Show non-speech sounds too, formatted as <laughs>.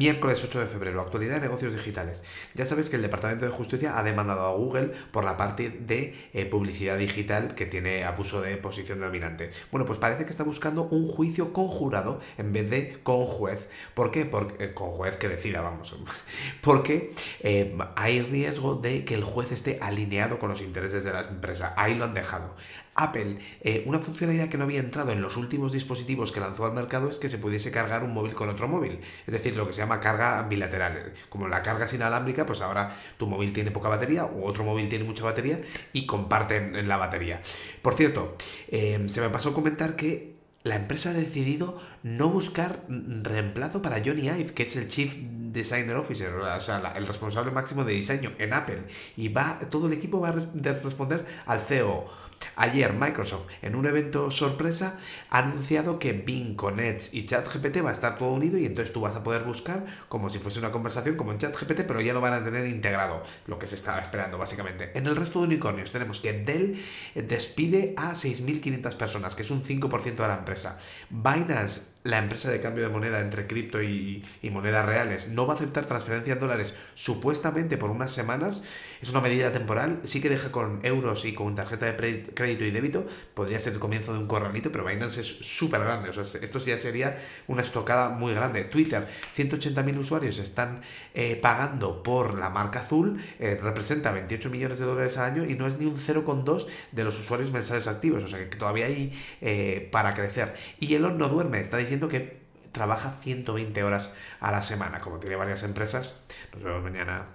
Miércoles 8 de febrero, actualidad de negocios digitales. Ya sabes que el Departamento de Justicia ha demandado a Google por la parte de eh, publicidad digital que tiene abuso de posición dominante. Bueno, pues parece que está buscando un juicio conjurado en vez de con juez. ¿Por qué? Porque, eh, con juez que decida, vamos. <laughs> Porque eh, hay riesgo de que el juez esté alineado con los intereses de la empresa. Ahí lo han dejado. Apple, una funcionalidad que no había entrado en los últimos dispositivos que lanzó al mercado es que se pudiese cargar un móvil con otro móvil. Es decir, lo que se llama carga bilateral. Como la carga es inalámbrica, pues ahora tu móvil tiene poca batería o otro móvil tiene mucha batería y comparten la batería. Por cierto, em, se me pasó comentar que la empresa ha decidido no buscar reemplazo para Johnny Ive, que es el Chief Designer Officer, o sea, el responsable máximo de diseño en Apple. Y va, todo el equipo va a responder al CEO. Ayer Microsoft, en un evento sorpresa, ha anunciado que Bing con Edge y ChatGPT va a estar todo unido y entonces tú vas a poder buscar como si fuese una conversación como en ChatGPT, pero ya lo van a tener integrado, lo que se estaba esperando básicamente. En el resto de unicornios tenemos que Dell despide a 6.500 personas, que es un 5% de la empresa. Binance la empresa de cambio de moneda entre cripto y, monedas reales no va a aceptar transferencias en dólares supuestamente por unas semanas, es una medida temporal, sí que deja con euros y con tarjeta de crédito y débito, podría ser el comienzo de un corralito, pero Binance es súper grande, o sea, esto ya sería una estocada muy grande. Twitter, 180.000 usuarios están eh, pagando por la marca azul, eh, representa 28 millones de dólares al año y no es ni un 0,2 de los usuarios mensuales activos, o sea que todavía hay eh, para crecer. Y Elon no duerme, está diciendo que trabaja 120 horas a la semana, como tiene varias empresas. Nos vemos mañana.